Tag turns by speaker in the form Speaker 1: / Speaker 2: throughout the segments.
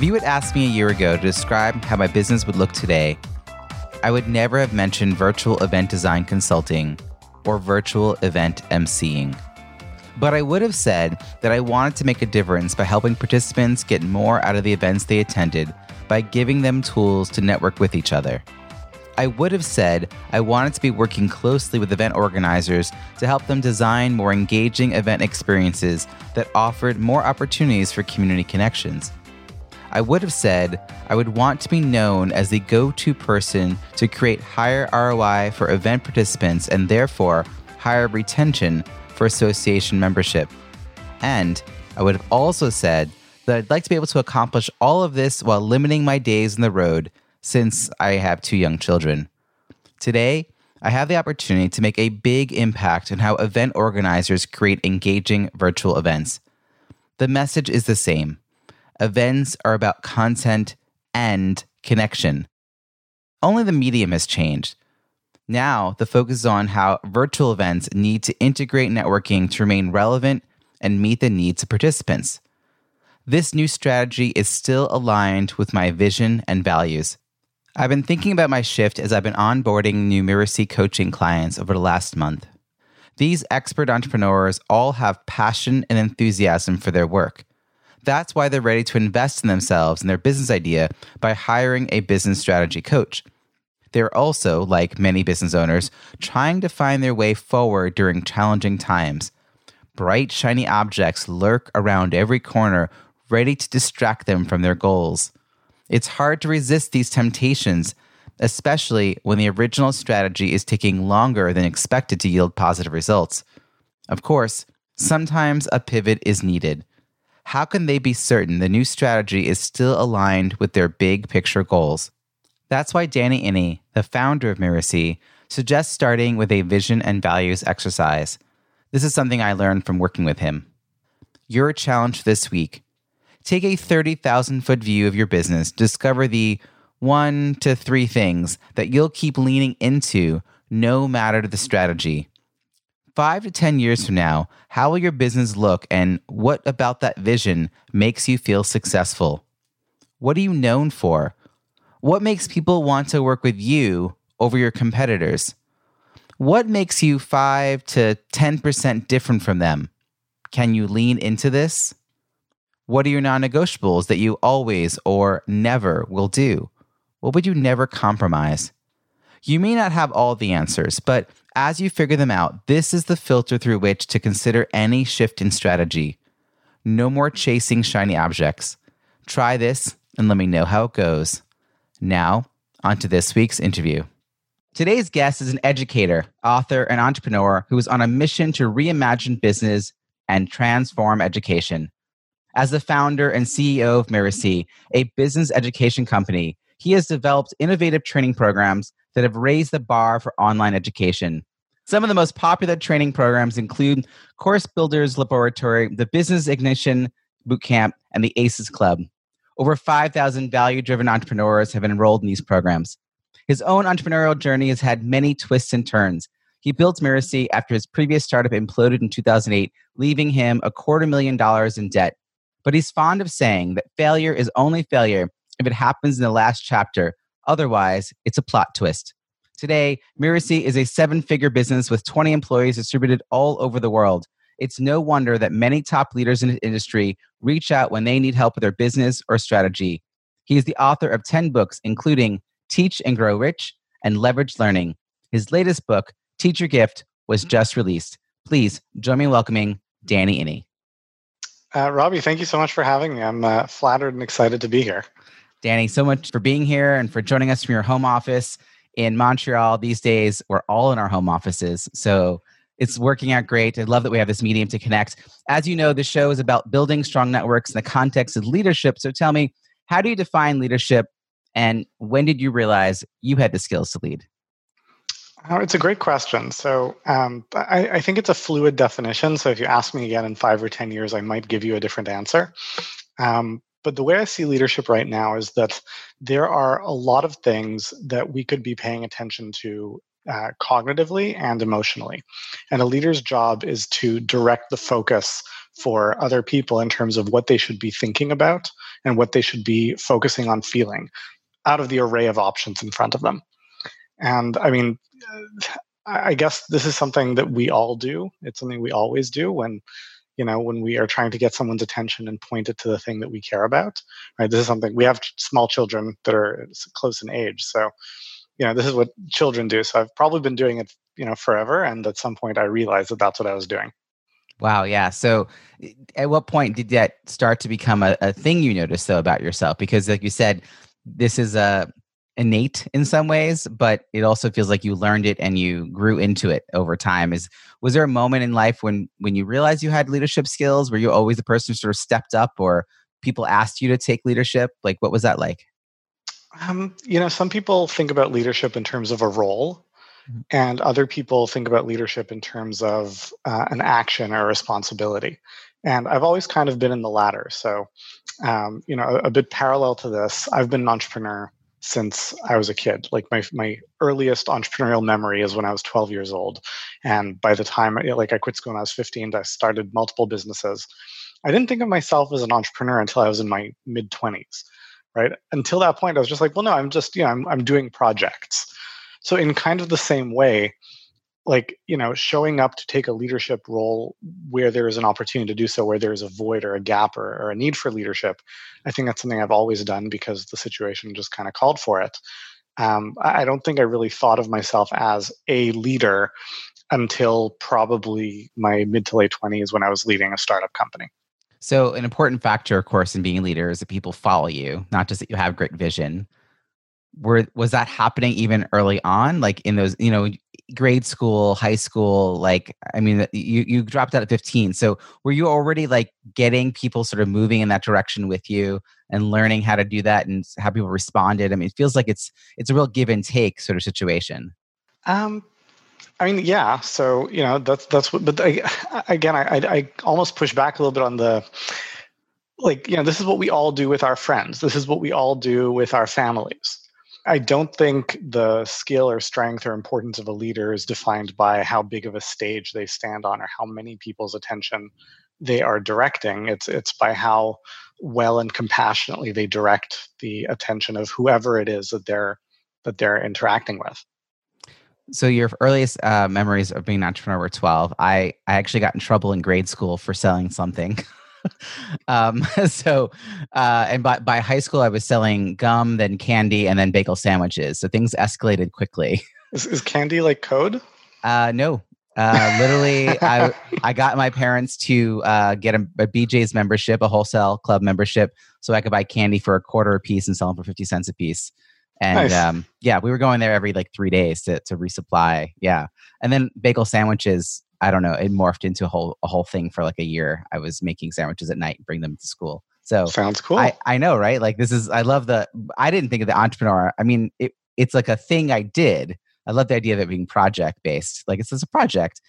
Speaker 1: If you had asked me a year ago to describe how my business would look today, I would never have mentioned virtual event design consulting or virtual event emceeing. But I would have said that I wanted to make a difference by helping participants get more out of the events they attended by giving them tools to network with each other. I would have said I wanted to be working closely with event organizers to help them design more engaging event experiences that offered more opportunities for community connections. I would have said I would want to be known as the go to person to create higher ROI for event participants and therefore higher retention for association membership. And I would have also said that I'd like to be able to accomplish all of this while limiting my days on the road since I have two young children. Today, I have the opportunity to make a big impact on how event organizers create engaging virtual events. The message is the same events are about content and connection. Only the medium has changed. Now, the focus is on how virtual events need to integrate networking to remain relevant and meet the needs of participants. This new strategy is still aligned with my vision and values. I've been thinking about my shift as I've been onboarding new Mirasee coaching clients over the last month. These expert entrepreneurs all have passion and enthusiasm for their work. That's why they're ready to invest in themselves and their business idea by hiring a business strategy coach. They're also, like many business owners, trying to find their way forward during challenging times. Bright, shiny objects lurk around every corner, ready to distract them from their goals. It's hard to resist these temptations, especially when the original strategy is taking longer than expected to yield positive results. Of course, sometimes a pivot is needed how can they be certain the new strategy is still aligned with their big picture goals? That's why Danny Iny, the founder of Mirasee, suggests starting with a vision and values exercise. This is something I learned from working with him. Your challenge this week take a 30,000 foot view of your business, discover the one to three things that you'll keep leaning into no matter the strategy five to 10 years from now, how will your business look and what about that vision makes you feel successful? What are you known for? What makes people want to work with you over your competitors? What makes you 5 to 10% different from them? Can you lean into this? What are your non negotiables that you always or never will do? What would you never compromise? You may not have all the answers, but as you figure them out, this is the filter through which to consider any shift in strategy. No more chasing shiny objects. Try this and let me know how it goes. Now, on to this week's interview. Today's guest is an educator, author, and entrepreneur who is on a mission to reimagine business and transform education. As the founder and CEO of Mirasee, a business education company, he has developed innovative training programs that have raised the bar for online education. Some of the most popular training programs include Course Builders Laboratory, the Business Ignition Bootcamp, and the ACES Club. Over 5,000 value driven entrepreneurs have enrolled in these programs. His own entrepreneurial journey has had many twists and turns. He built Mirasee after his previous startup imploded in 2008, leaving him a quarter million dollars in debt. But he's fond of saying that failure is only failure if it happens in the last chapter, Otherwise, it's a plot twist. Today, Mirasee is a seven figure business with 20 employees distributed all over the world. It's no wonder that many top leaders in the industry reach out when they need help with their business or strategy. He is the author of 10 books, including Teach and Grow Rich and Leverage Learning. His latest book, Teach Your Gift, was just released. Please join me in welcoming Danny Iny.
Speaker 2: Uh, Robbie, thank you so much for having me. I'm uh, flattered and excited to be here.
Speaker 1: Danny, so much for being here and for joining us from your home office in Montreal. These days, we're all in our home offices. So It's working out great. I love that we have this medium to connect. As you know, the show is about building strong networks in the context of leadership. So tell me, how do you define leadership and when did you realize you had the skills to lead?
Speaker 2: Oh, it's a great question. So um, I, I, think it's a fluid definition. So if you ask me again in five or 10 years, I might give you a different answer. Um, but the way I see leadership right now is that there are a lot of things that we could be paying attention to uh, cognitively and emotionally. And a leader's job is to direct the focus for other people in terms of what they should be thinking about and what they should be focusing on feeling out of the array of options in front of them. And I mean, I guess this is something that we all do. It's something we always do when, you know, when we are trying to get someone's attention and point it to the thing that we care about. Right. This is something we have small children that are close in age. So, you know, this is what children do. So I've probably been doing it, you know, forever. And at some point I realized that that's what I was doing.
Speaker 1: Wow. Yeah. So, at what point did that start to become a, a thing you noticed though about yourself? Because, like you said, this is a innate in some ways, but it also feels like you learned it and you grew into it over time. Is was there a moment in life when when you realized you had leadership skills? Were you always the person who sort of stepped up, or people asked you to take leadership? Like, what was that like?
Speaker 2: Um, you know, some people think about leadership in terms of a role, mm-hmm. and other people think about leadership in terms of uh, an action or responsibility. And I've always kind of been in the latter. So, um, you know, a, a, bit parallel to this, I've been an entrepreneur since I was a kid. Like my my earliest entrepreneurial memory is when I was 12 years old, and by the time like I quit school when I was 15, I started multiple businesses. I didn't think of myself as an entrepreneur until I was in my mid 20s, right? Until that point, I was just like, well, no, I'm just you know I'm I'm doing projects. So in kind of the same way, like you know showing up to take a leadership role where there is an opportunity to do so where there is a void or a gap or, or a need for leadership i think that's something i've always done because the situation just kind of called for it. Um, i don't think i really thought of myself as a leader until probably my mid to late 20s when i was leading a startup company.
Speaker 1: So an important factor of course in being a leader is that people follow you not just that you have great vision. Were was that happening even early on? Like in those you know grade school high school like i mean you you dropped out at 15 so were you already like getting people sort of moving in that direction with you and learning how to do that and how people responded i mean it feels like it's it's a real give and take sort of situation
Speaker 2: um I mean, yeah. So you know, that's that's what. But I, again, I, I almost push back a little bit on the like. You know, this is what we all do with our friends. This is what we all do with our families. I don't think the skill or strength or importance of a leader is defined by how big of a stage they stand on or how many people's attention they are directing. It's it's by how well and compassionately they direct the attention of whoever it is that they're that they're interacting with.
Speaker 1: So your earliest uh, memories of being an entrepreneur were 12. I, I actually got in trouble in grade school for selling something. um, so, uh, and by, by high school, I was selling gum, then candy, and then bagel sandwiches. So things escalated quickly.
Speaker 2: Is, is candy like code?
Speaker 1: Uh, no. Uh, literally, I I got my parents to uh, get a, a, BJ's membership, a wholesale club membership, so I could buy candy for a quarter a piece and sell them for fifty cents a piece. And nice. um, yeah, we were going there every like three days to to resupply. Yeah, and then bagel sandwiches I don't know, it morphed into a whole a whole thing for like a year. I was making sandwiches at night and bring them to school. So
Speaker 2: sounds cool.
Speaker 1: I, I know, right? Like this is I love the I didn't think of the entrepreneur. I mean, it, it's like a thing I did. I love the idea of it being project based. Like it's just a project.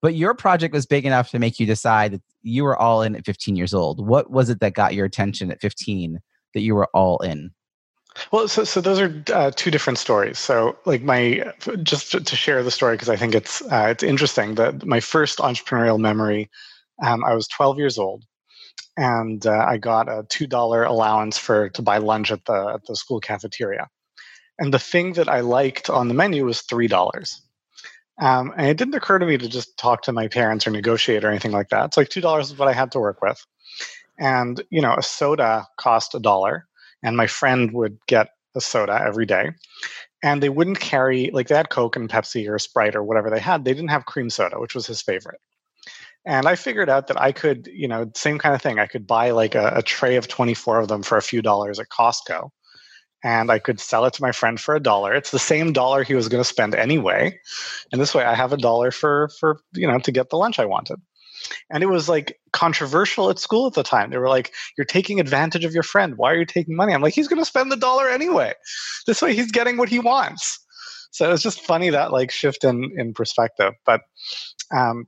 Speaker 1: But your project was big enough to make you decide that you were all in at 15 years old. What was it that got your attention at 15 that you were all in?
Speaker 2: Well, so so those are uh, two different stories. So, like my just to share the story because I think it's uh, it's interesting. That my first entrepreneurial memory, um, I was 12 years old, and uh, I got a two dollar allowance for to buy lunch at the at the school cafeteria, and the thing that I liked on the menu was three dollars. Um, and it didn't occur to me to just talk to my parents or negotiate or anything like that. It's like two dollars is what I had to work with, and you know a soda cost a dollar and my friend would get a soda every day and they wouldn't carry like they had coke and pepsi or sprite or whatever they had they didn't have cream soda which was his favorite and i figured out that i could you know same kind of thing i could buy like a, a tray of 24 of them for a few dollars at costco and I could sell it to my friend for a dollar. It's the same dollar he was going to spend anyway. And this way I have a dollar for for you know to get the lunch I wanted. And it was like controversial at school at the time. They were like, You're taking advantage of your friend. Why are you taking money? I'm like, He's going to spend the dollar anyway. This way he's getting what he wants. So it was just funny that like shift in, in perspective. But um,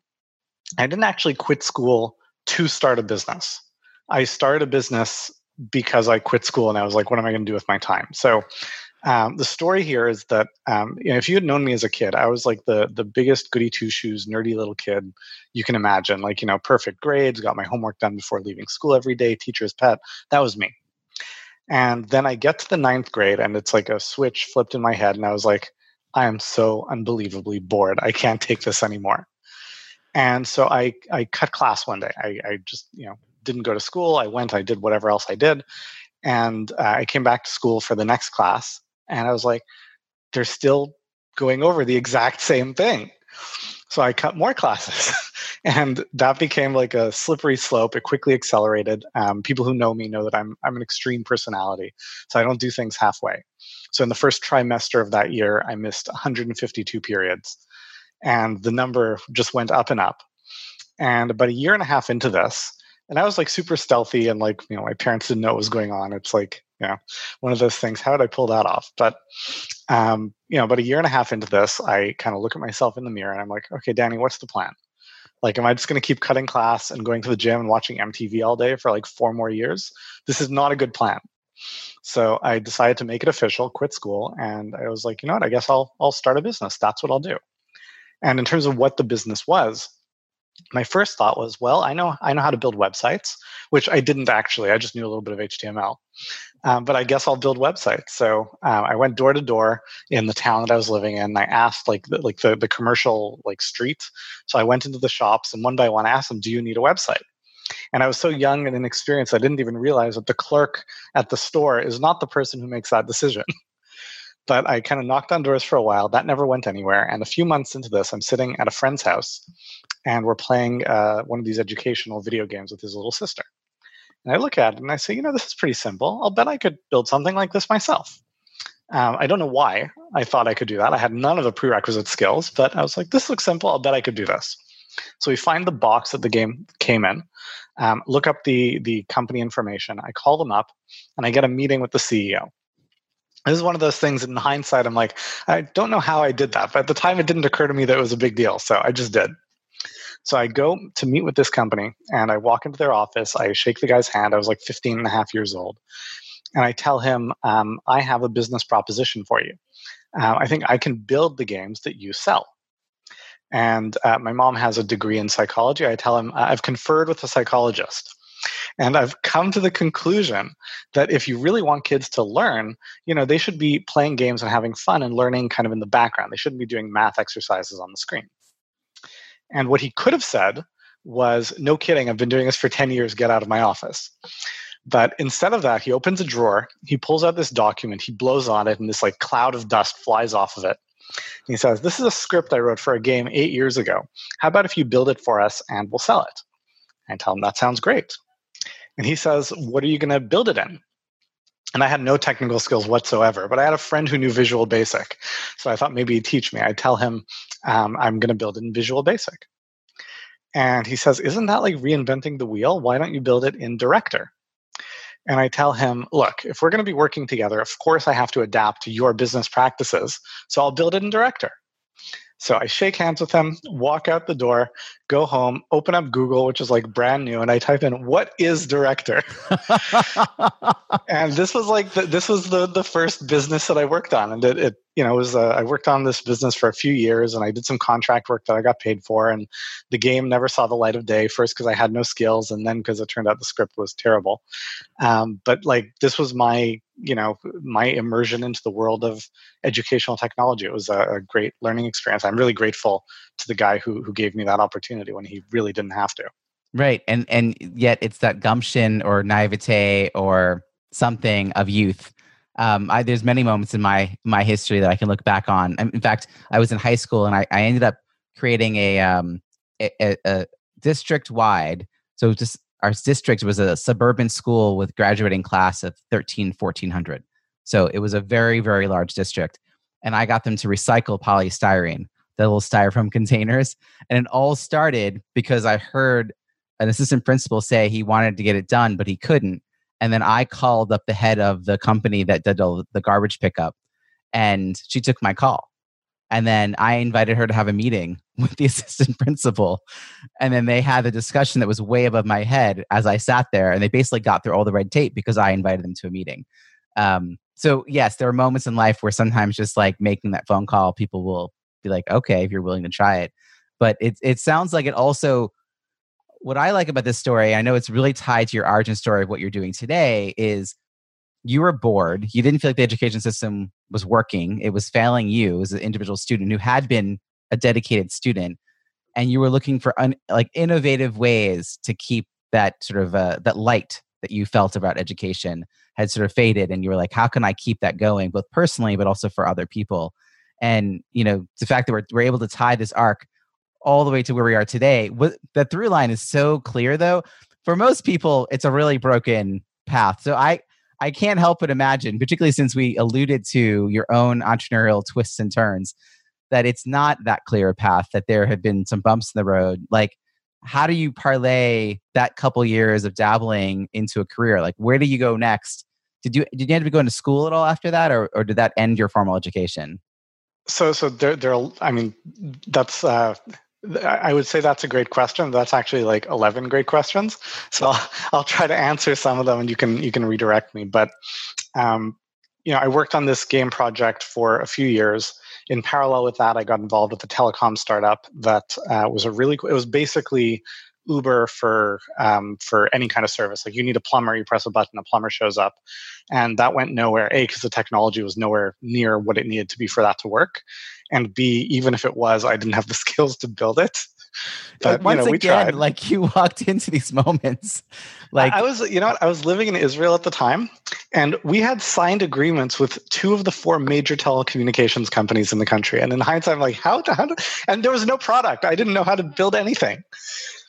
Speaker 2: I didn't actually quit school to start a business. I started a business because I quit school and I was like, what am I going to do with my time? So um, the story here is that um, you know, if you had known me as a kid, I was like the the biggest goody two shoes, nerdy little kid you can imagine. Like you know, perfect grades, got my homework done before leaving school every day, teacher's pet. That was me. And then I get to the ninth grade, and it's like a switch flipped in my head, and I was like, I am so unbelievably bored. I can't take this anymore. And so I I cut class one day. I, I just you know didn't go to school. I went. I did whatever else I did, and uh, I came back to school for the next class and I was like, they're still going over the exact same thing. So I cut more classes. and that became like a slippery slope. It quickly accelerated. Um, people who know me know that I'm, I'm an extreme personality. So I don't do things halfway. So in the first trimester of that year, I missed 152 periods. And the number just went up and up. And about a year and a half into this, and I was like super stealthy and like, you know, my parents didn't know what was going on. It's like, you know, one of those things. How did I pull that off? But, um, you know, about a year and a half into this, I kind of look at myself in the mirror and I'm like, okay, Danny, what's the plan? Like, am I just going to keep cutting class and going to the gym and watching MTV all day for like four more years? This is not a good plan. So I decided to make it official, quit school, and I was like, you know what? I guess I'll I'll start a business. That's what I'll do. And in terms of what the business was, my first thought was, well, I know I know how to build websites, which I didn't actually. I just knew a little bit of HTML, um, but I guess I'll build websites. So uh, I went door to door in the town that I was living in. I asked like the, like the the commercial like street. So I went into the shops and one by one I asked them, "Do you need a website?" And I was so young and inexperienced, I didn't even realize that the clerk at the store is not the person who makes that decision. but I kind of knocked on doors for a while. That never went anywhere. And a few months into this, I'm sitting at a friend's house and we're playing uh, one of these educational video games with his little sister. And I look at it and I say, you know, this is pretty simple. I'll bet I could build something like this myself. Um, I don't know why I thought I could do that. I had none of the prerequisite skills, but I was like, this looks simple. I'll bet I could do this. So we find the box that the game came in, um, look up the the company information. I call them up, and I get a meeting with the CEO. This is one of those things in hindsight, I'm like, I don't know how I did that, but at the time it didn't occur to me that it was a big deal. So I just did. So I go to meet with this company and I walk into their office. I shake the guy's hand. I was like 15 and a half years old. And I tell him, um, I have a business proposition for you. Uh, I think I can build the games that you sell. And uh, my mom has a degree in psychology. I tell him, I've conferred with a psychologist. And I've come to the conclusion that if you really want kids to learn, you know, they should be playing games and having fun and learning kind of in the background. They shouldn't be doing math exercises on the screen. And what he could have said was, No kidding, I've been doing this for 10 years, get out of my office. But instead of that, he opens a drawer, he pulls out this document, he blows on it, and this like cloud of dust flies off of it. he says, This is a script I wrote for a game eight years ago. How about if you build it for us and we'll sell it? I tell him, That sounds great. And he says, What are you going to build it in? and I had no technical skills whatsoever, but I had a friend who knew Visual Basic. So I thought maybe he'd teach me. I'd tell him um, I'm going to build it in Visual Basic. And he says, Isn't that like reinventing the wheel? Why don't you build it in Director? And I tell him, Look, if we're going to be working together, of course I have to adapt to your business practices. So I'll build it in Director. So I shake hands with him, walk out the door, go home, open up Google, which is like brand new, and I type in "What is director?" and this was like the, this was the the first business that I worked on, and it, it you know was uh, I worked on this business for a few years, and I did some contract work that I got paid for, and the game never saw the light of day. First because I had no skills, and then because it turned out the script was terrible. Um, but like this was my you know my immersion into the world of educational technology. It was a, a great learning experience. I'm really grateful to the guy who who gave me that opportunity when he really didn't have to.
Speaker 1: Right. And and yet it's that gumption or naivete or something of youth. Um, I, there's many moments in my my history that I can look back on. In fact, I was in high school and I, I ended up creating a um, a, a, a district wide. So just our district was a suburban school with graduating class of 13, 1400. So it was a very, very large district. And I got them to recycle polystyrene, the little styrofoam containers. And it all started because I heard an assistant principal say he wanted to get it done, but he couldn't. And then I called up the head of the company that did all the garbage pickup, and she took my call. And then I invited her to have a meeting with the assistant principal. And then they had a discussion that was way above my head as I sat there. And they basically got through all the red tape because I invited them to a meeting. Um, so, yes, there are moments in life where sometimes just like making that phone call, people will be like, okay, if you're willing to try it. But it, it sounds like it also what I like about this story, I know it's really tied to your origin story of what you're doing today, is you were bored. You didn't feel like the education system was working. It was failing you as an individual student who had been a dedicated student, and you were looking for un, like innovative ways to keep that sort of uh, that light that you felt about education had sort of faded, and you were like, how can I keep that going, both personally but also for other people? And you know, the fact that we're, we're able to tie this arc all the way to where we are today. The through line is so clear, though. For most people, it's a really broken path. So I I can't help but imagine, particularly since we alluded to your own entrepreneurial twists and turns, that it's not that clear a path. That there have been some bumps in the road. Like, how do you parlay that couple years of dabbling into a career? Like, where do you go next? Did you did you end up going to school at all after that, or or did that end your formal education?
Speaker 2: So, so there, there. I mean, that's uh, I would say that's a great question. That's actually like eleven great questions. So I'll, I'll try to answer some of them, and you can you can redirect me. But um, you know, I worked on this game project for a few years. In parallel with that, I got involved with a telecom startup that uh, was a really. It was basically Uber for um, for any kind of service. Like you need a plumber, you press a button, a plumber shows up, and that went nowhere. A because the technology was nowhere near what it needed to be for that to work, and B even if it was, I didn't have the skills to build it.
Speaker 1: But once you know, again, like you walked into these moments, like
Speaker 2: I was, you know, what? I was living in Israel at the time, and we had signed agreements with two of the four major telecommunications companies in the country. And in hindsight, I'm like, how? how do, and there was no product. I didn't know how to build anything.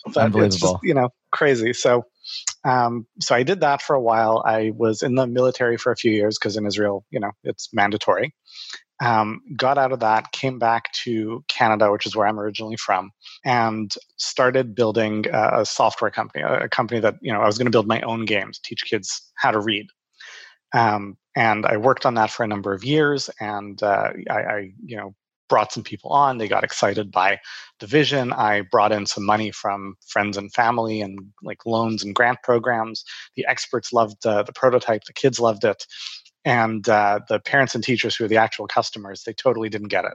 Speaker 1: Unbelievable. It's just,
Speaker 2: you know, crazy. So, um, so I did that for a while. I was in the military for a few years because in Israel, you know, it's mandatory. Um, got out of that, came back to Canada, which is where I'm originally from, and started building a, a software company, a, a, company that you know I was going to build my own games, teach kids how to read. Um, and I worked on that for a number of years, and uh, I, I, you know, brought some people on. They got excited by the vision. I brought in some money from friends and family and like loans and grant programs. The experts loved uh, the prototype. The kids loved it. And uh, the parents and teachers who are the actual customers, they totally didn't get it.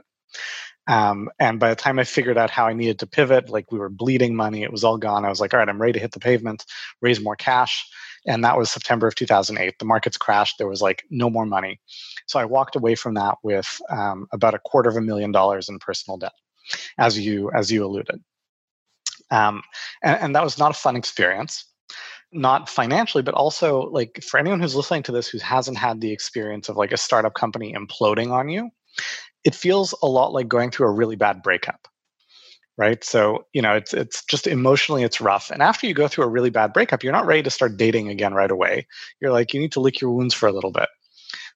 Speaker 2: Um, and by the time I figured out how I needed to pivot, like we were bleeding money, it was all gone. I was like, all right, I'm ready to hit the pavement, raise more cash. And that was September of 2008. The markets crashed. There was like no more money. So I walked away from that with um, about a quarter of a million dollars in personal debt, as you as you alluded. Um, and, and that was not a fun experience not financially but also like for anyone who's listening to this who hasn't had the experience of like a startup company imploding on you it feels a lot like going through a really bad breakup right so you know it's it's just emotionally it's rough and after you go through a really bad breakup you're not ready to start dating again right away you're like you need to lick your wounds for a little bit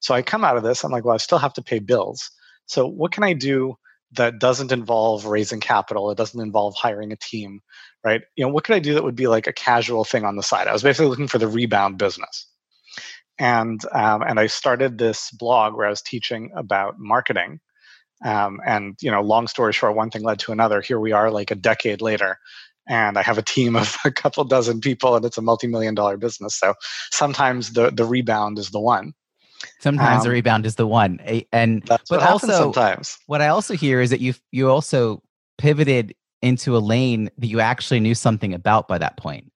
Speaker 2: so I come out of this, I'm like, well, I still have to pay bills. So what can I do that doesn't involve raising capital? It doesn't involve hiring a team, right? You know, what could I do that would be like a casual thing on the side? I was basically looking for the rebound business. And, um, and I started this blog where I was teaching about marketing. Um, and you know, long story short, one thing led to another. Here we are, like a decade later, and I have a team of a couple dozen people, and it's a multi-million dollar business. So sometimes the the rebound is the one.
Speaker 1: Sometimes um, the rebound is the one, and but also
Speaker 2: sometimes
Speaker 1: what I also hear is that you you also pivoted into a lane that you actually knew something about by that point.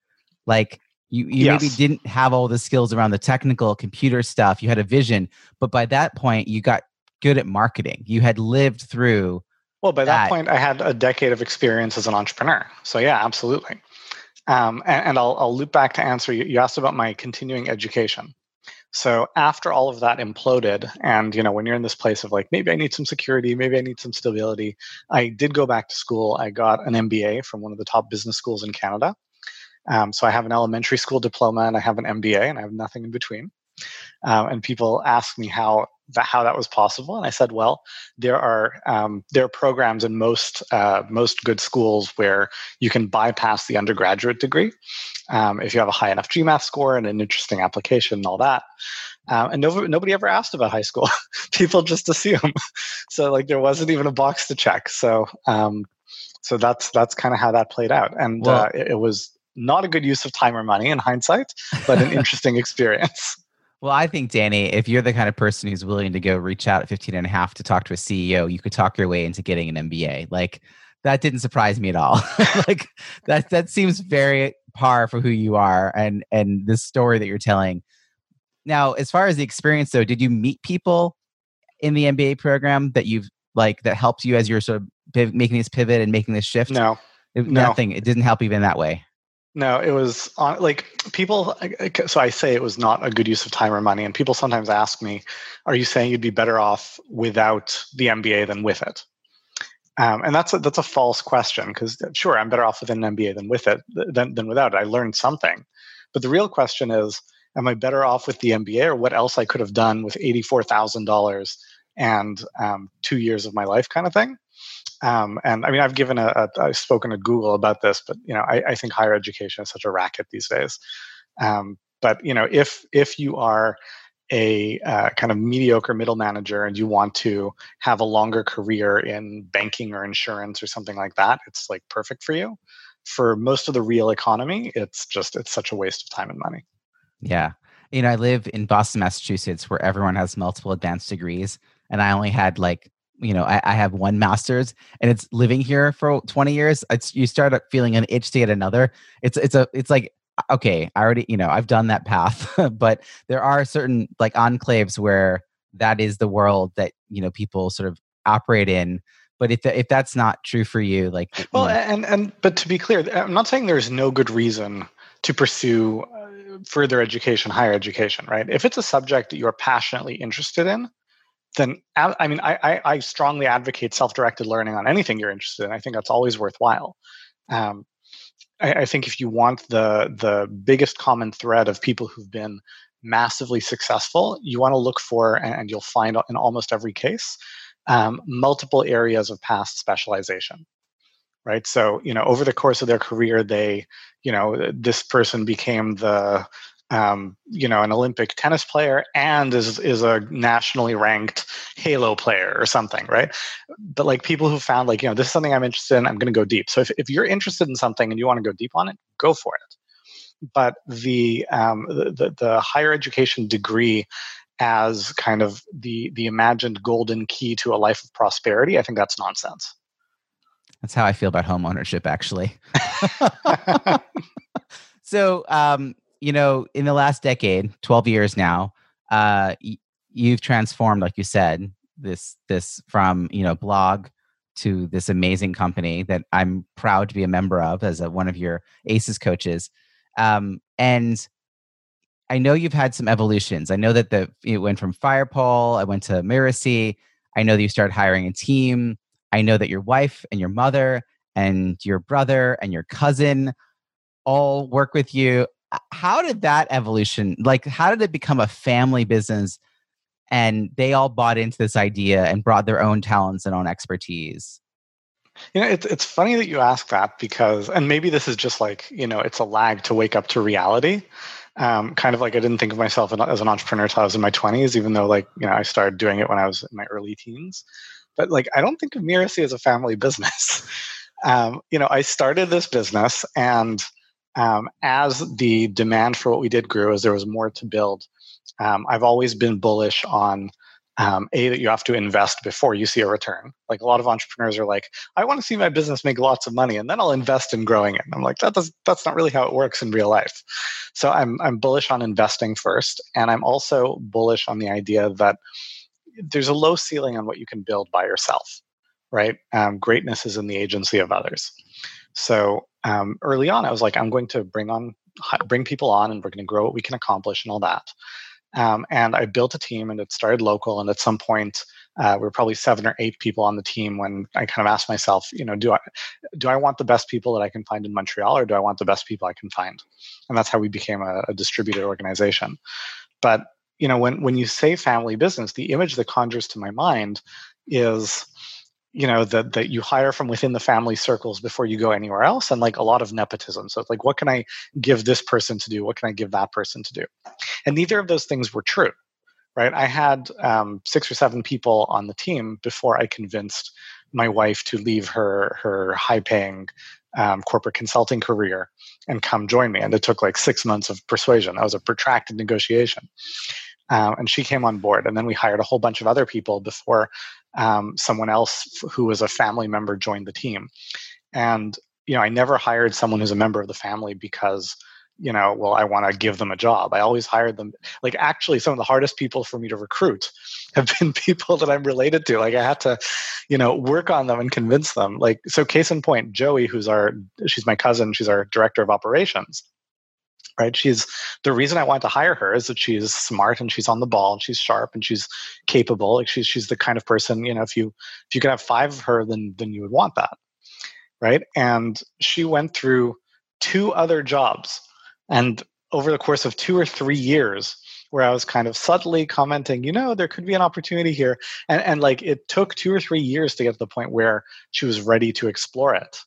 Speaker 1: Like you you yes. maybe didn't have all the skills around the technical computer stuff. You had a vision, but by that point you got good at marketing. You had lived through.
Speaker 2: Well, by that, that point, I had a decade of experience as an entrepreneur. So yeah, absolutely. Um, and, and I'll, I'll loop back to answer you. You asked about my continuing education. So after all of that imploded, and you know, when you're in this place of like, maybe I need some security, maybe I need some stability, I did go back to school. I got an MBA from one of the top business schools in Canada. Um, so I have an elementary school diploma and I have an MBA, and I have nothing in between. um, and people ask me how how that was possible, and I said, well, there are um, there are programs in most uh, most good schools where you can bypass the undergraduate degree um, if you have a high enough GMAT score and an interesting application and all that. Um, and no, nobody ever asked about high school. People just assume. so like there wasn't even a box to check. So um, so that's that's kind of how that played out, and well, uh, it, it was not a good use of time or money in hindsight, but an interesting experience.
Speaker 1: Well, I think, Danny, if you're the kind of person who's willing to go reach out at 15 and a half to talk to a CEO, you could talk your way into getting an MBA. Like, that didn't surprise me at all. like, that, that seems very par for who you are and, and this story that you're telling. Now, as far as the experience, though, did you meet people in the MBA program that you've like that helped you as you're sort of making this pivot and making this shift?
Speaker 2: No,
Speaker 1: it, no. nothing. It didn't help even that way.
Speaker 2: No, it was on like people. So I say it was not a good use of time or money. And people sometimes ask me, "Are you saying you'd be better off without the MBA than with it?" Um, and that's a, that's a false question because sure, I'm better off with an MBA than with it than than without it. I learned something, but the real question is, am I better off with the MBA or what else I could have done with eighty four thousand dollars and um, two years of my life, kind of thing? Um, and I mean, I've given a, a, I've spoken to Google about this, but you know, I, I think higher education is such a racket these days. Um, but you know, if if you are a uh, kind of mediocre middle manager and you want to have a longer career in banking or insurance or something like that, it's like perfect for you. For most of the real economy, it's just it's such a waste of time and money.
Speaker 1: Yeah. You know, I live in Boston, Massachusetts, where everyone has multiple advanced degrees, and I only had like you know I, I, have one master's and it's living here for 20 years it's you start feeling an itch to get another. It's it's a it's like okay i already you know i've done that path but there are certain like enclaves where that is the world that you know people sort of operate in but if if that's not true for you like
Speaker 2: well
Speaker 1: you know,
Speaker 2: and and but to be clear i'm not saying there's no good reason to pursue uh, further education higher education right? If it's a subject that you're passionately interested in then I mean, I, I, strongly advocate self-directed learning on anything you're interested in. I think that's always worthwhile. Um, I, I, think if you want the the biggest common thread of people who've been massively successful, you want to look for, and you'll find in almost every case, um, multiple areas of past specialization. Right. So, you know, over the course of their career, they, you know, this person became the um, you know, an Olympic tennis player and is is a nationally ranked Halo player or something, right? But like people who found like, you know, this is something I'm interested in, I'm going to go deep. So if, if you're interested in something and you want to go deep on it, go for it. But the, um, the, the, the higher education degree as kind of the the imagined golden key to a life of prosperity, I think that's nonsense.
Speaker 1: That's how I feel about home ownership, actually. so, um, you know, in the last decade, 12 years now, uh, y- you've transformed, like you said, this this from you know blog to this amazing company that I'm proud to be a member of as a, one of your ACES coaches. Um, and I know you've had some evolutions. I know that the it went from Firepole, I went to Mirasee. I know that you started hiring a team. I know that your wife and your mother and your brother and your cousin all work with you how did that evolution like how did it become a family business and they all bought into this idea and brought their own talents and own expertise?
Speaker 2: You know it's, it's funny that you ask that because and maybe this is just like you know it's a lag to wake up to reality. Um, kind of like i didn't think of myself as an entrepreneur until i was in my 20s even though like you know i started doing it when i was in my early teens. But like i don't think of Mirasee as a family business. Um, you know i started this business and um, as the demand for what we did grew, as there was more to build, um, I've always been bullish on um, a that you have to invest before you see a return. Like a lot of entrepreneurs are like, I want to see my business make lots of money, and then I'll invest in growing it. And I'm like, that does that's not really how it works in real life. So I'm I'm bullish on investing first, and I'm also bullish on the idea that there's a low ceiling on what you can build by yourself. Right? Um, greatness is in the agency of others. So um, early on, I was like, I'm going to bring on bring people on, and we're going to grow what we can accomplish and all that. Um, and I built a team, and it started local. And at some point, uh, we were probably seven or eight people on the team when I kind of asked myself, you know, do I do I want the best people that I can find in Montreal, or do I want the best people I can find? And that's how we became a, a distributed organization. But you know when when you say family business the image that conjures to my mind is you know that that you hire from within the family circles before you go anywhere else and like a lot of nepotism. So it's like what can i give this person to do? What can i give that person to do? And neither of those things were true right? I had um, six or seven people on the team before i convinced my wife to leave her her high paying um, corporate consulting career and come join me and it took like six months of persuasion. That was a protracted negotiation. Uh, and she came on board and then we hired a whole bunch of other people before um, someone else who was a family member joined the team. And you know i never hired someone who's a member of the family because you know well i want to give them a job. I always hired them like actually some of the hardest people for me to recruit have been people that i'm related to. Like i had to you know work on them and convince them. Like so case in point joey who's our she's my cousin she's our director of operations right? She's the reason i want to hire her is that she's smart and she's on the ball and she's sharp and she's capable. Like she's she's the kind of person you know if you if you could have five of her then then you would want that right? And she went through two other jobs. And over the course of two or three years where i was kind of subtly commenting you know there could be an opportunity here and and like it took two or three years to get to the point where she was ready to explore it.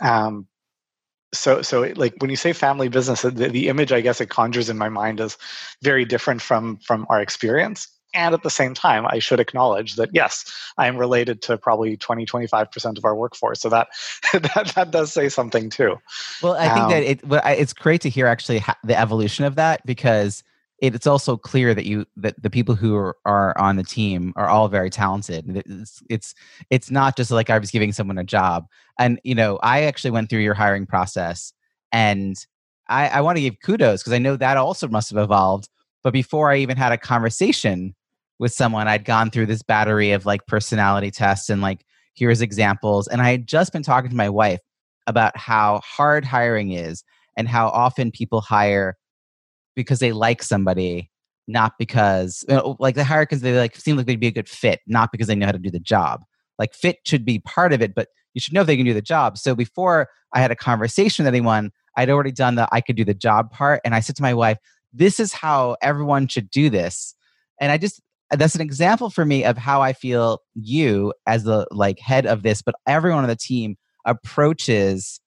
Speaker 2: Um, so so like when you say family business the, the image i guess it conjures in my mind is very different from from our experience. And at the same time i should acknowledge that yes i am related to probably 20 25% of our workforce. So that that, that does say something too.
Speaker 1: Well i think um, that it well, it's great to hear actually the evolution of that because it's also clear that you that the people who are, are on the team are all very talented. It's, it's it's not just like i was giving someone a job. And you know i actually went through your hiring process and i i want to give kudos because i know that also must have evolved but before i even had a conversation with someone i'd gone through this battery of like personality tests and like here's examples and i had just been talking to my wife about how hard hiring is and how often people hire because they like somebody, not because you know, like they hire because they like seem like they'd be a good fit, not because they know how to do the job. Like fit should be part of it, but you should know if they can do the job. So before I had a conversation with anyone, I'd already done the I could do the job part, and I said to my wife, "This is how everyone should do this." And I just that's an example for me of how I feel you as the like head of this, but everyone on the team approaches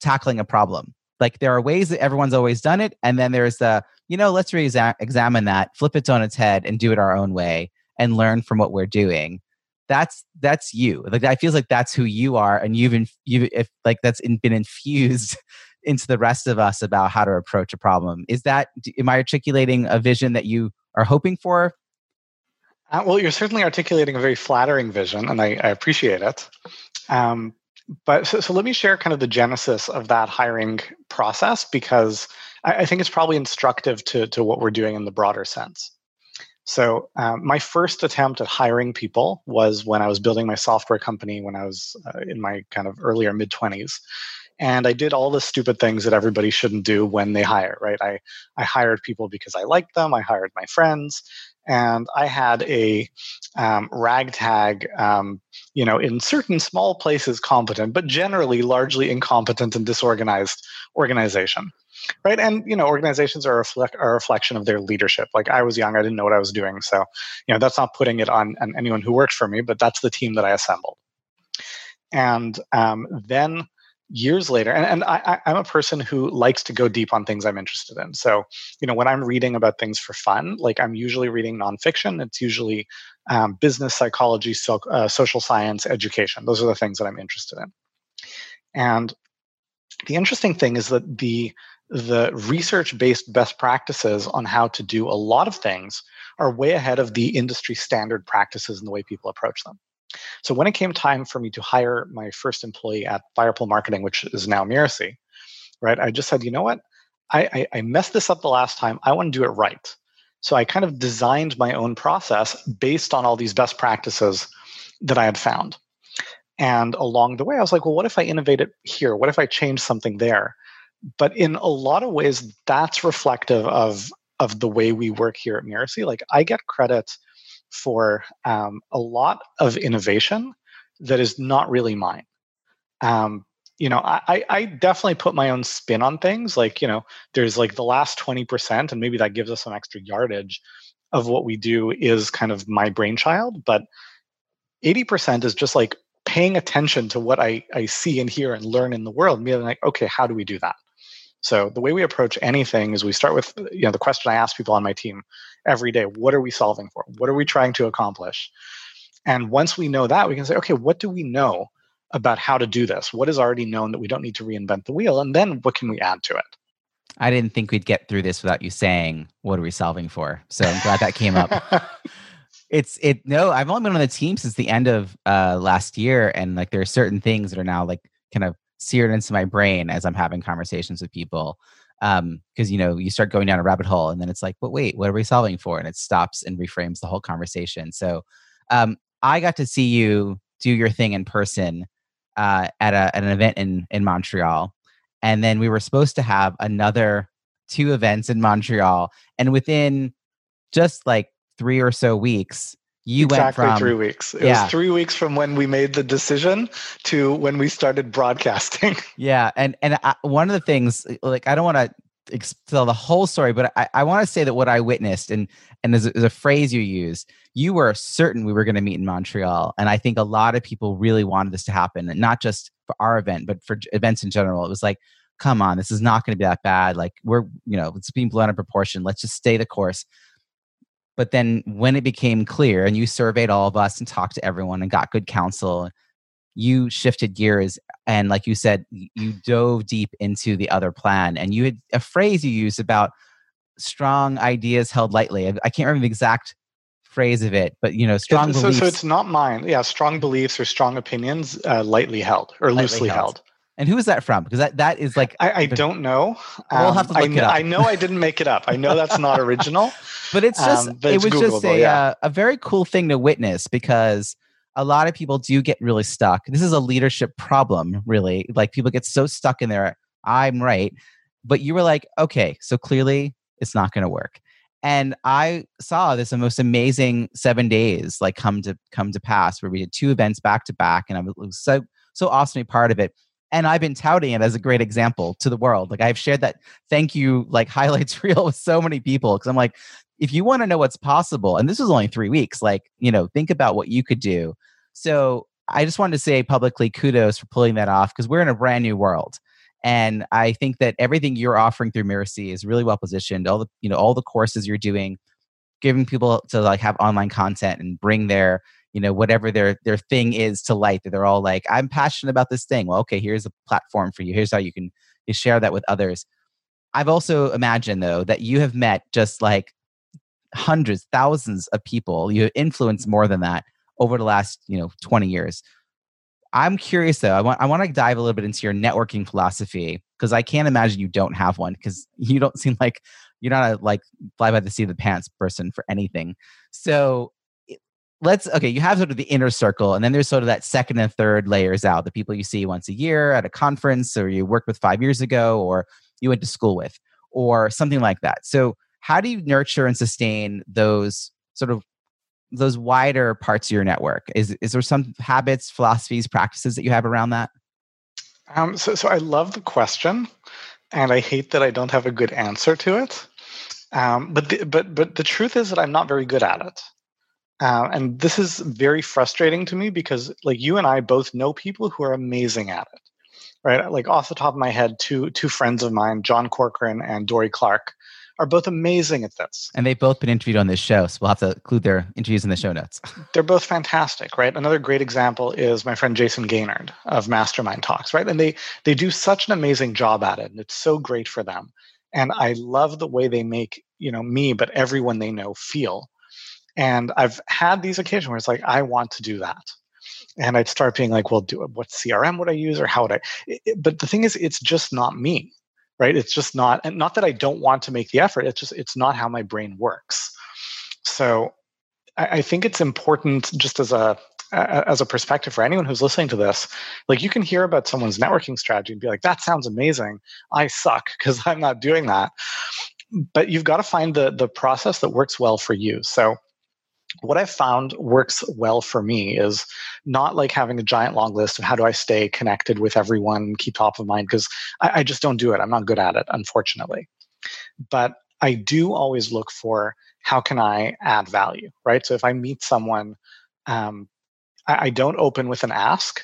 Speaker 1: tackling a problem like there are ways that everyone's always done it and then there's the you know let's re-examine that flip it on its head and do it our own way and learn from what we're doing. That's that's you. Like that feels like that's who you are and you've in, you've if like that's in, been infused into the rest of us about how to approach a problem. Is that am i articulating a vision that you are hoping for?
Speaker 2: Uh, well you're certainly articulating a very flattering vision and i, I appreciate it. Um, but so, so, let me share kind of the genesis of that hiring process because I, I, think it's probably instructive to, to what we're doing in the broader sense. So, um, my first attempt at hiring people was when I was building my software company when I was uh, in my kind of earlier mid 20s. And I did all the stupid things that everybody shouldn't do when they hire, right? I, I hired people because I liked them, I hired my friends, and I had a um, ragtag, um, you know, in certain small places competent, but generally largely incompetent and disorganized organization, right? And you know, organizations are a, a reflection of their leadership. Like I was young, I didn't know what I was doing, so you know, that's not putting it on, on anyone who worked for me, but that's the team that I assembled. And um, then years later and, and I, i'm a person who likes to go deep on things i'm interested in. So you know when i'm reading about things for fun like i'm usually reading nonfiction. It's usually um, business psychology so, uh, social science education. Those are the things that i'm interested in. And the interesting thing is that the the research based best practices on how to do a lot of things are way ahead of the industry standard practices and the way people approach them so when it came time for me to hire my first employee at Firepole Marketing, which is now Mirasee, right, I just said, you know what? I, I, I messed this up the last time. I want to do it right. So I kind of designed my own process based on all these best practices that I had found. And along the way, I was like, well, what if I innovate it here? What if I change something there? But in a lot of ways, that's reflective of, of the way we work here at Mirasee. Like I get credit for um, a lot of innovation that is not really mine. Um, you know, I, I definitely put my own spin on things. Like, you know, there's like the last 20%, and maybe that gives us some extra yardage of what we do is kind of my brainchild, but 80% is just like paying attention to what I, I see and hear and learn in the world and being like, okay, how do we do that? So the way we approach anything is we start with you know the question I ask people on my team every day: What are we solving for? What are we trying to accomplish? And once we know that, we can say, okay, what do we know about how to do this? What is already known that we don't need to reinvent the wheel? And then what can we add to it?
Speaker 1: I didn't think we'd get through this without you saying, "What are we solving for?" So I'm glad that came up. it's it. No, I've only been on the team since the end of uh, last year, and like there are certain things that are now like kind of seared into my brain as I'm having conversations with people. Um, because you know, you start going down a rabbit hole and then it's like, but wait, what are we solving for? And it stops and reframes the whole conversation. So um, I got to see you do your thing in person uh, at, a, at an event in in Montreal. And then we were supposed to have another two events in Montreal. And within just like three or so weeks, you
Speaker 2: exactly
Speaker 1: went from
Speaker 2: three weeks. It
Speaker 1: yeah.
Speaker 2: was three weeks from when we made the decision to when we started broadcasting.
Speaker 1: Yeah, and and I, one of the things, like, I don't want to tell the whole story, but I, I want to say that what I witnessed, and and there's a, there's a phrase you used. You were certain we were going to meet in Montreal, and I think a lot of people really wanted this to happen, and not just for our event, but for events in general. It was like, come on, this is not going to be that bad. Like we're, you know, it's being blown out of proportion. Let's just stay the course. But then when it became clear and you surveyed all of us and talked to everyone and got good counsel, you shifted gears and like you said, you dove deep into the other plan. And you had a phrase you used about strong ideas held lightly. I can't remember the exact phrase of it, but you know, strong
Speaker 2: so,
Speaker 1: beliefs.
Speaker 2: So it's not mine. Yeah, strong beliefs or strong opinions, uh, lightly held or lightly loosely held. held.
Speaker 1: And who is that from? Because that, that is like
Speaker 2: I, I don't know.
Speaker 1: Um, we'll have to look
Speaker 2: I,
Speaker 1: it up.
Speaker 2: I know I didn't make it up. I know that's not original.
Speaker 1: but it's just um, but it was just a
Speaker 2: yeah.
Speaker 1: uh, a very cool thing to witness because a lot of people do get really stuck. This is a leadership problem, really. Like people get so stuck in there. I'm right, but you were like, okay, so clearly it's not going to work. And I saw this the most amazing seven days like come to come to pass where we did two events back to back, and I was so so awesome to be part of it and I've been touting it as a great example to the world. Like I've shared that thank you like highlights reel with so many people because I'm like, if you want to know what's possible, and this was only three weeks, like you know, think about what you could do. So I just wanted to say publicly kudos for pulling that off because we're in a brand new world. And I think that everything you're offering through Mirasee is really well positioned. All the you know all the courses you're doing, giving people to like have online content and bring their you know whatever their their thing is to light that they're all like i'm passionate about this thing. Well okay here's a platform for you. Here's how you can you share that with others. I've also imagined though that you have met just like hundreds thousands of people. You have influenced more than that over the last you know 20 years. I'm curious though i want i want to dive a little bit into your networking philosophy because i can't imagine you don't have one because you don't seem like you're not a like fly by the seat of the pants person for anything. So let's okay you have sort of the inner circle and then there's sort of that second and third layers out the people you see once a year at a conference or you worked with five years ago or you went to school with or something like that. So how do you nurture and sustain those sort of those wider parts of your network? Is is there some habits philosophies practices that you have around that?
Speaker 2: Um, so, so i love the question and i hate that i don't have a good answer to it. Um, but the, but but the truth is that i'm not very good at it uh, and this is very frustrating to me because, like you and I both know people who are amazing at it, right? Like off the top of my head, two two friends of mine, John Corcoran and Dorie Clark, are both amazing at this.
Speaker 1: And they've both been interviewed on this show, so we'll have to include their interviews in the show notes.
Speaker 2: They're both fantastic, right? Another great example is my friend Jason Gaignard of Mastermind Talks, right? And they they do such an amazing job at it, and it's so great for them. And I love the way they make you know me, but everyone they know feel and I've had these occasions where it's like, I want to do that. And I'd start being like, well, do it. what CRM would I use or how would I? It, but the thing is, it's just not me, right? It's just not, and not that I don't want to make the effort. It's just, it's not how my brain works. So I, I think it's important just as a, as a perspective for anyone who's listening to this, like you can hear about someone's networking strategy and be like, that sounds amazing. I suck because I'm not doing that. But you've got to find the the process that works well for you. So what I've found works well for me is not like having a giant long list of how do I stay connected with everyone, keep top of mind, because I, I, just don't do it. I'm not good at it, unfortunately. But I do always look for how can I add value, right? So if I meet someone, um, I, I don't open with an ask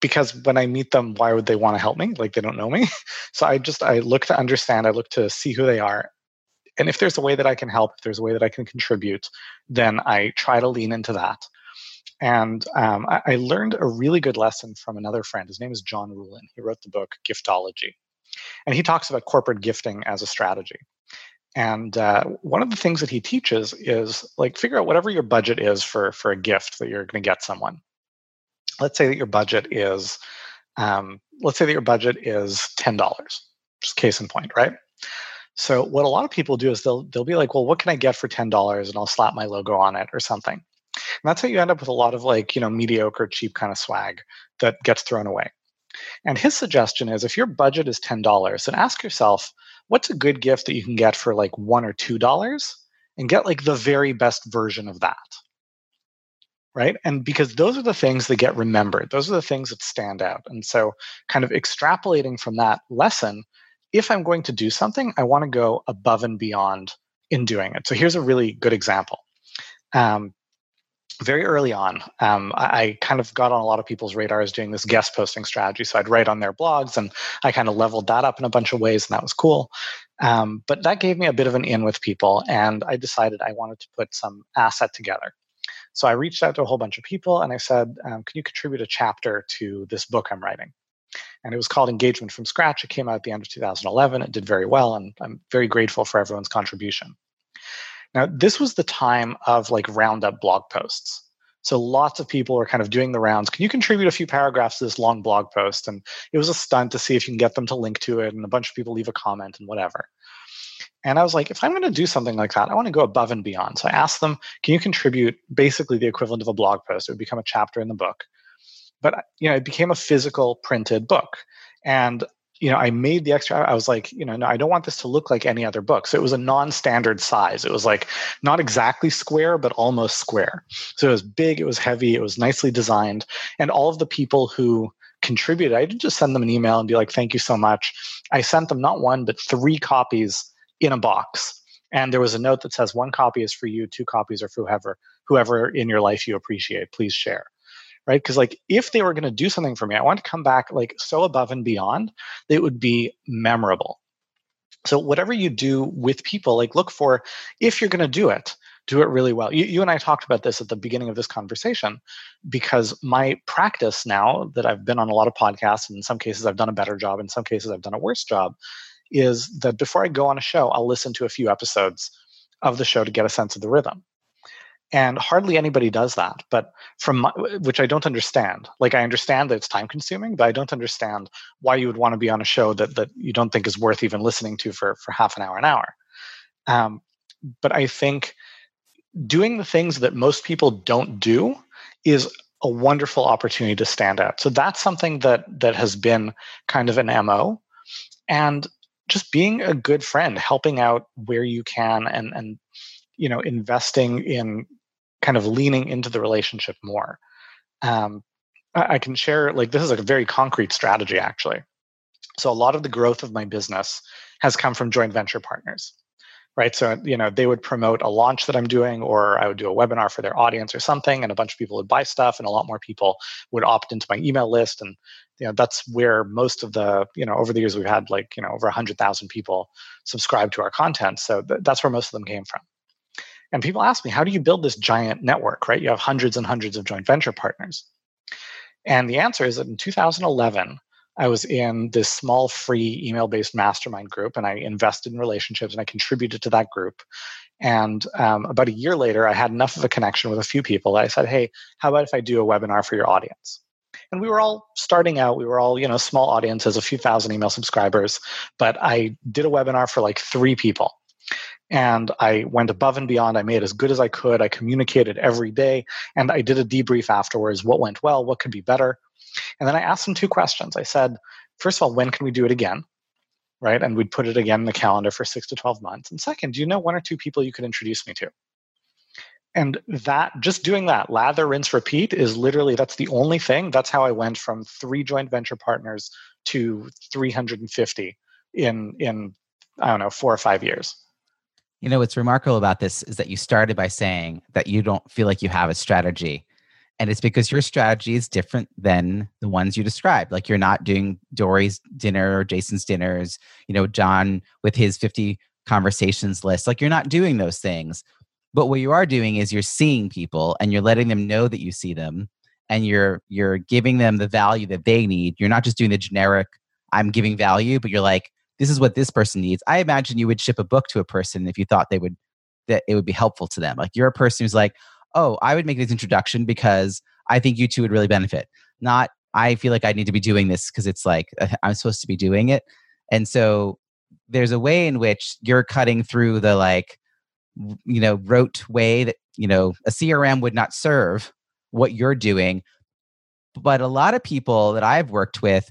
Speaker 2: because when I meet them, why would they want to help me? Like they don't know me. so I just I look to understand. I look to see who they are, and if there's a way that I can help, if there's a way that I can contribute, then I try to lean into that. And um, I, I, learned a really good lesson from another friend. His name is John Ruhlin. He wrote the book Giftology, and he talks about corporate gifting as a strategy. And uh, one of the things that he teaches is like figure out whatever your budget is for for a gift that you're going to get someone. Let's say that your budget is, um, let's say that your budget is ten dollars. Just case in point, right? So what a lot of people do is they'll they'll be like, well, what can I get for ten dollars, and I'll slap my logo on it or something. And that's how you end up with a lot of like you know mediocre, cheap kind of swag that gets thrown away. And his suggestion is if your budget is $10, then ask yourself, what's a good gift that you can get for like one or two dollars and get like the very best version of that right and because those are the things that get remembered those are the things that stand out and so kind of extrapolating from that lesson if i'm going to do something i want to go above and beyond in doing it so here's a really good example um, very early on, um, I, I, kind of got on a lot of people's radars doing this guest posting strategy. So I'd write on their blogs and I kind of leveled that up in a bunch of ways, and that was cool. Um, but that gave me a bit of an in with people, and I decided I wanted to put some asset together. So I reached out to a whole bunch of people and I said, um, Can you contribute a chapter to this book I'm writing? And it was called Engagement from Scratch. It came out at the end of 2011. It did very well, and I'm very grateful for everyone's contribution. Now, this was the time of like roundup blog posts. So lots of people were kind of doing the rounds. Can you contribute a few paragraphs to this long blog post? And it was a stunt to see if you can get them to link to it, and a bunch of people leave a comment and whatever. And I was like, if I'm going to do something like that, I want to go above and beyond. So I asked them, can you contribute basically the equivalent of a blog post? It would become a chapter in the book. But uh, you know, it became a physical printed book. And you know, I made the extra. I was like, you know, no, I don't want this to look like any other book. So it was a non-standard size. It was like not exactly square, but almost square. So it was big. It was heavy. It was nicely designed, and all of the people who contributed, I didn't just send them an email and be like, "Thank you so much." I sent them not one but three copies in a box, and there was a note that says, "One copy is for you. Two copies are for whoever whoever in your life you appreciate. Please share." Right? Because like if they were going to do something for me, I want to come back like so above and beyond that it would be memorable. So whatever you do with people, like look for if you're going to do it, do it really well. You, you and I talked about this at the beginning of this conversation because my practice now that I've been on a lot of podcasts, and in some cases I've done a better job, in some cases I've done a worse job, is that before I go on a show, I'll listen to a few episodes of the show to get a sense of the rhythm and hardly anybody does that but from my, which i don't understand. Like i understand that it's time consuming but i don't understand why you would want to be on a show that that you don't think is worth even listening to for for half an hour an hour. Um, but i think doing the things that most people don't do is a wonderful opportunity to stand out. So that's something that that has been kind of an mo and just being a good friend helping out where you can and and you know investing in kind of leaning into the relationship more. Um, I, I can share like this is a very concrete strategy actually. So a lot of the growth of my business has come from joint venture partners right so you know they would promote a launch that i'm doing or i would do a webinar for their audience or something and a bunch of people would buy stuff and a lot more people would opt into my email list and you know that's where most of the you know over the years we've had like you know over 100000 people subscribe to our content so th- that's where most of them came from and people ask me, how do you build this giant network, right? You have hundreds and hundreds of joint venture partners. And the answer is that in 2011, I was in this small free email based mastermind group and I invested in relationships and I contributed to that group. And um, about a year later, I had enough of a connection with a few people that I said, hey, how about if I do a webinar for your audience? And we were all starting out, we were all, you know, small audiences, a few thousand email subscribers, but I did a webinar for like three people and I went above and beyond. I made as good as I could. I communicated every day, and I did a debrief afterwards. What went well? What could be better? And then I asked them two questions. I said, first of all, when can we do it again? Right, and we'd put it again in the calendar for six to twelve months. And second, do you know one or two people you could introduce me to? And that just doing that, lather, rinse, repeat is literally that's the only thing. That's how I went from three joint venture partners to 350 in in I don't know four or five years
Speaker 1: You know, what's remarkable about this is that you started by saying that you don't feel like you have a strategy. And it's because your strategy is different than the ones you described. Like you're not doing Dorie's dinner or Jason's dinners, you know, John with his 50 conversations list. Like you're not doing those things. But what you are doing is you're seeing people and you're letting them know that you see them and you're you're giving them the value that they need. You're not just doing the generic I'm giving value, but you're like, this is what this person needs. I imagine you would ship a book to a person if you thought they would that it would be helpful to them. Like you're a person who's like, oh, I would make this introduction because I think you two would really benefit. Not I feel like I need to be doing this because it's like uh, I'm supposed to be doing it. And so there's a way in which you're cutting through the like, you know, rote way that, you know, a CRM would not serve what you're doing. But a lot of people that I've worked with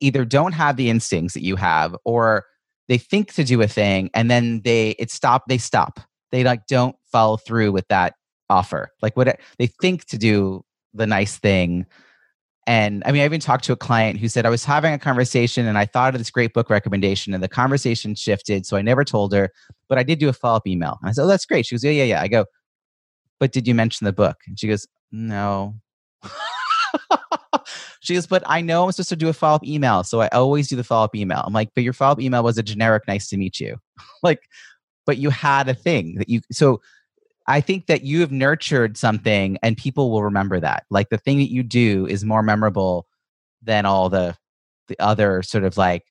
Speaker 1: either don't have the instincts that you have or they think to do a thing and then they it stop they stop. They like don't follow through with that offer. Like what they think to do the nice thing. And i mean i even talked to a client who said i was having a conversation and i thought of this great book recommendation and the conversation shifted so i never told her but i did do a follow-up email. And i said oh that's great. She goes yeah yeah yeah. I go but did you mention the book? And she goes no she goes, but I know I'm supposed to do a follow up email. So I always do the follow up email. I'm like, but your follow up email was a generic, nice to meet you. like, but you had a thing that you, so I think that you have nurtured something and people will remember that. Like the thing that you do is more memorable than all the, the other sort of like,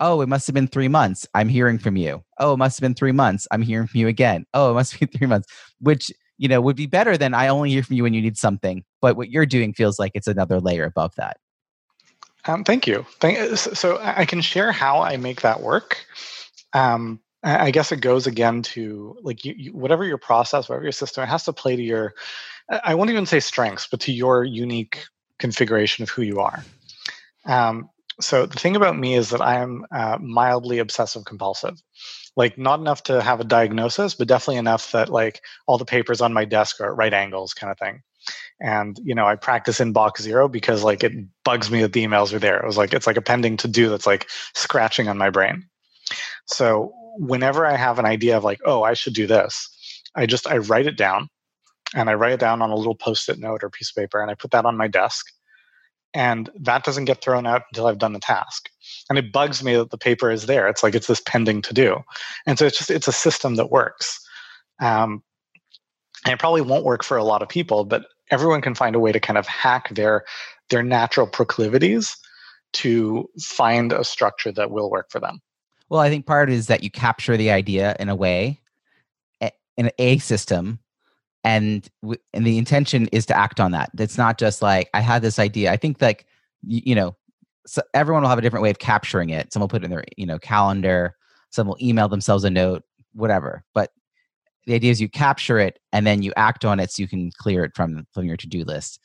Speaker 1: oh, it must have been three months. I'm hearing from you. Oh, it must have been three months. I'm hearing from you again. Oh, it must be three months, which you know, would be better than I only hear from you when you need something. But what you're doing feels like it's another layer above that.
Speaker 2: Um, thank you. Thank, uh, so I can share how I make that work. Um, I guess it goes again to like you, you, whatever your process, whatever your system, it has to play to your. I won't even say strengths, but to your unique configuration of who you are. Um, so the thing about me is that I am uh, mildly obsessive compulsive like not enough to have a diagnosis, but definitely enough that like all the papers on my desk are at right angles kind of thing. And you know, I practice inbox zero because like it bugs me that the emails are there. It was like it's like a pending to do that's like scratching on my brain. So whenever I have an idea of like, oh, I should do this, I just I write it down and I write it down on a little post-it note or piece of paper and I put that on my desk and that doesn't get thrown out until I've done the task. And it bugs me that the paper is there. It's like it's this pending to do, and so it's just it's a system that works. Um, and it probably won't work for a lot of people, but everyone can find a way to kind of hack their their natural proclivities to find a structure that will work for them.
Speaker 1: Well, I think part is that you capture the idea in a way, in a system and and the intention is to act on that it's not just like i had this idea i think like you, you know so everyone will have a different way of capturing it. Some will put it in their you know calendar. Some will email themselves a note whatever. But the idea is you capture it and then you act on it so you can clear it from from your to-do list.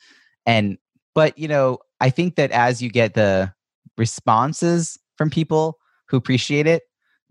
Speaker 1: And but you know i think that as you get the responses from people who appreciate it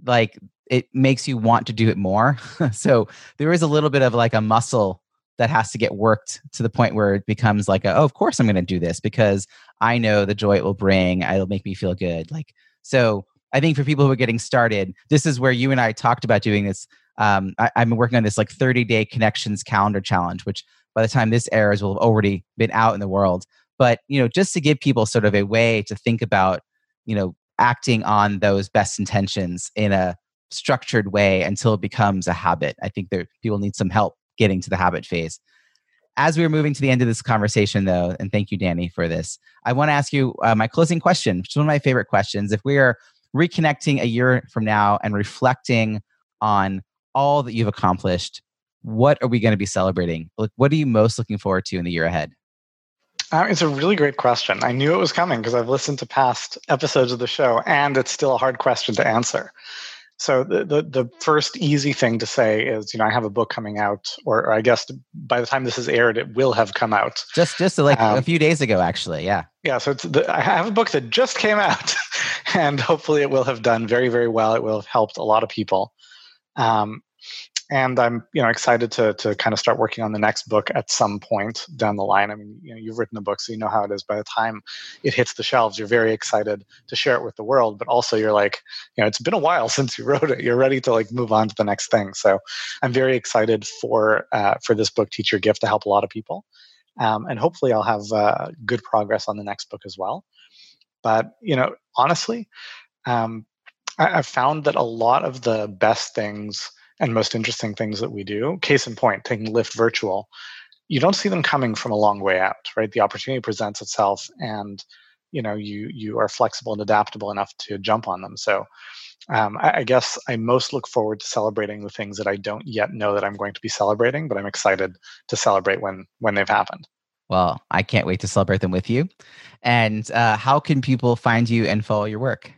Speaker 1: like it makes you want to do it more. so there is a little bit of like a muscle that has to get worked to the point where it becomes like, a, oh, of course I'm going to do this because I know the joy it will bring. It'll make me feel good. Like, so I think for people who are getting started, this is where you and I talked about doing this. Um, I, I've been working on this like 30 day connections calendar challenge, which by the time this airs will have already been out in the world. But, you know, just to give people sort of a way to think about, you know, acting on those best intentions in a structured way until it becomes a habit. I think there people need some help getting to the habit phase. As we're moving to the end of this conversation, though, and thank you, Danny, for this, I want to ask you uh, my closing question, which is one of my favorite questions. If we are reconnecting a year from now and reflecting on all that you've accomplished, what are we going to be celebrating? What are you most looking forward to in the year ahead?
Speaker 2: Uh, it's a really great question. I knew it was coming because I've listened to past episodes of the show, and it's still a hard question to answer. So the, the, the first easy thing to say is, you know, I have a book coming out, or, or I guess by the time this is aired, it will have come out.
Speaker 1: Just just like um, a few days ago, actually. Yeah.
Speaker 2: Yeah. So the, I have a book that just came out, and hopefully it will have done very very well. It will have helped a lot of people. Um, and I'm you know excited to to kind of start working on the next book at some point down the line. I mean, you know, you've written a book, so you know how it is. By the time it hits the shelves, you're very excited to share it with the world, but also you're like, you know, it's been a while since you wrote it. You're ready to like move on to the next thing. So I'm very excited for uh, for this book, Teach Your Gift, to help a lot of people, um, and hopefully I'll have uh, good progress on the next book as well. But you know, honestly. Um, I've found that a lot of the best things and most interesting things that we do. Case in point, taking Lyft virtual, you don't see them coming from a long way out, right? The opportunity presents itself, and you know you you are flexible and adaptable enough to jump on them. So. Um, I, I guess I most look forward to celebrating the things that I don't yet know that I'm going to be celebrating, but I'm excited to celebrate when when they've happened.
Speaker 1: Well, I can't wait to celebrate them with you. And uh, how can people find you and follow your work?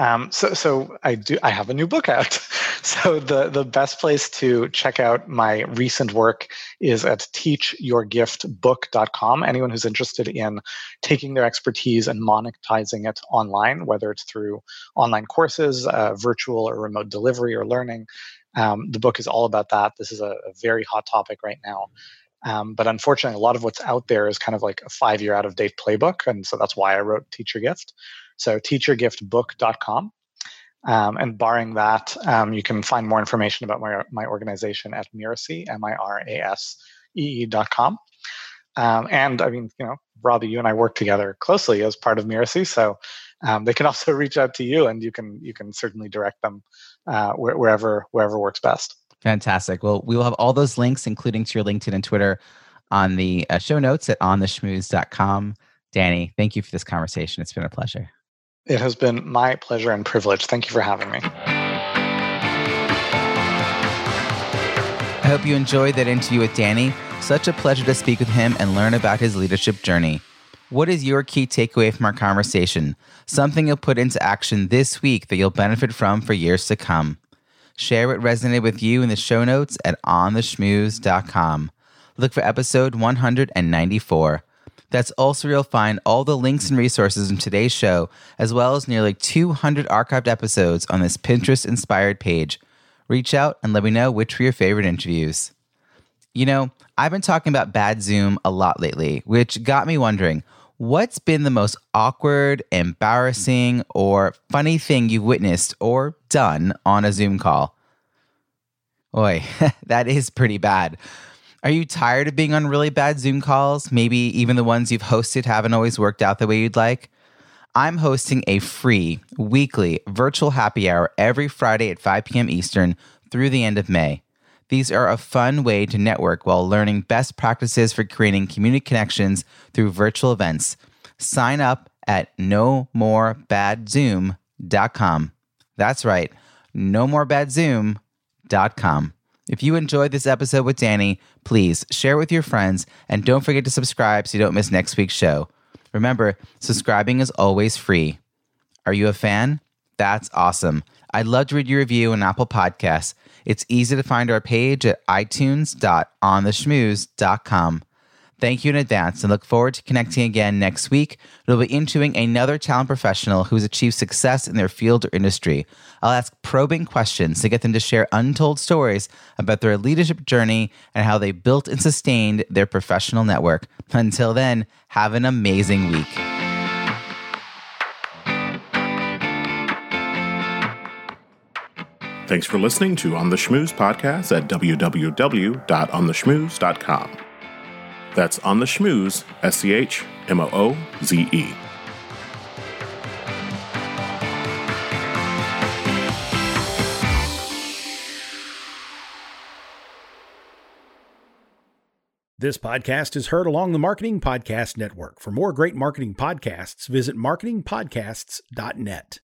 Speaker 2: Um, so, so I do. I have a new book out. so the the best place to check out my recent work is at teachyourgiftbook.com. Anyone who's interested in taking their expertise and monetizing it online, whether it's through online courses, uh, virtual or remote delivery or learning, um, the book is all about that. This is a, a very hot topic right now. Um, but unfortunately, a lot of what's out there is kind of like a five year out of date playbook. And so that's why I wrote Teach Your Gift. So teachyourgiftbook.com. Um, and barring that, um, you can find more information about my, my organization at Mirasee, M-I-R-A-S-E-E.com. Um, and I mean, you know, Robbie, you and I work together closely as part of Mirasee, so um, they can also reach out to you, and you can you can certainly direct them uh, wherever wherever works best.
Speaker 1: Fantastic. Well, we will have all those links, including to your LinkedIn and Twitter, on the uh, show notes at ontheschmooze.com. Danny, thank you for this conversation. It's been a pleasure.
Speaker 2: It has been my pleasure and privilege. Thank you for having me.
Speaker 1: I hope you enjoyed that interview with Danny. Such a pleasure to speak with him and learn about his leadership journey. What is your key takeaway from our conversation? Something you'll put into action this week that you'll benefit from for years to come. Share what resonated with you in the show notes at ontheschmooze.com. Look for episode 194. That's also where you'll find all the links and resources in today's show, as well as nearly 200 archived episodes on this Pinterest inspired page. Reach out and let me know which were your favorite interviews. You know, I've been talking about bad Zoom a lot lately, which got me wondering what's been the most awkward, embarrassing, or funny thing you've witnessed or done on a Zoom call? Oi, that is pretty bad. Are you tired of being on really bad Zoom calls? Maybe even the ones you've hosted haven't always worked out the way you'd like? I'm hosting a free weekly virtual happy hour every Friday at 5 p.m. Eastern through the end of May. These are a fun way to network while learning best practices for creating community connections through virtual events. Sign up at nomoorebadzoom.com. That's right, nomoorebadzoom.com. If you enjoyed this episode with Danny, please share it with your friends and don't forget to subscribe so you don't miss next week's show. Remember, subscribing is always free. Are you a fan? That's awesome. I'd love to read your review on Apple Podcasts. It's easy to find our page at itunes.ontheschmooze.com. Thank you in advance and look forward to connecting again next week. We'll be interviewing another talent professional who's achieved success in their field or industry. I'll ask probing questions to get them to share untold stories about their leadership journey and how they built and sustained their professional network. Until then, have an amazing week.
Speaker 3: Thanks for listening to On the Schmooze podcast at www.ontheschmooze.com. That's On the Schmooze, S C H M O O Z E.
Speaker 4: This podcast is heard along the Marketing Podcast Network. For more great marketing podcasts, visit marketingpodcasts.net.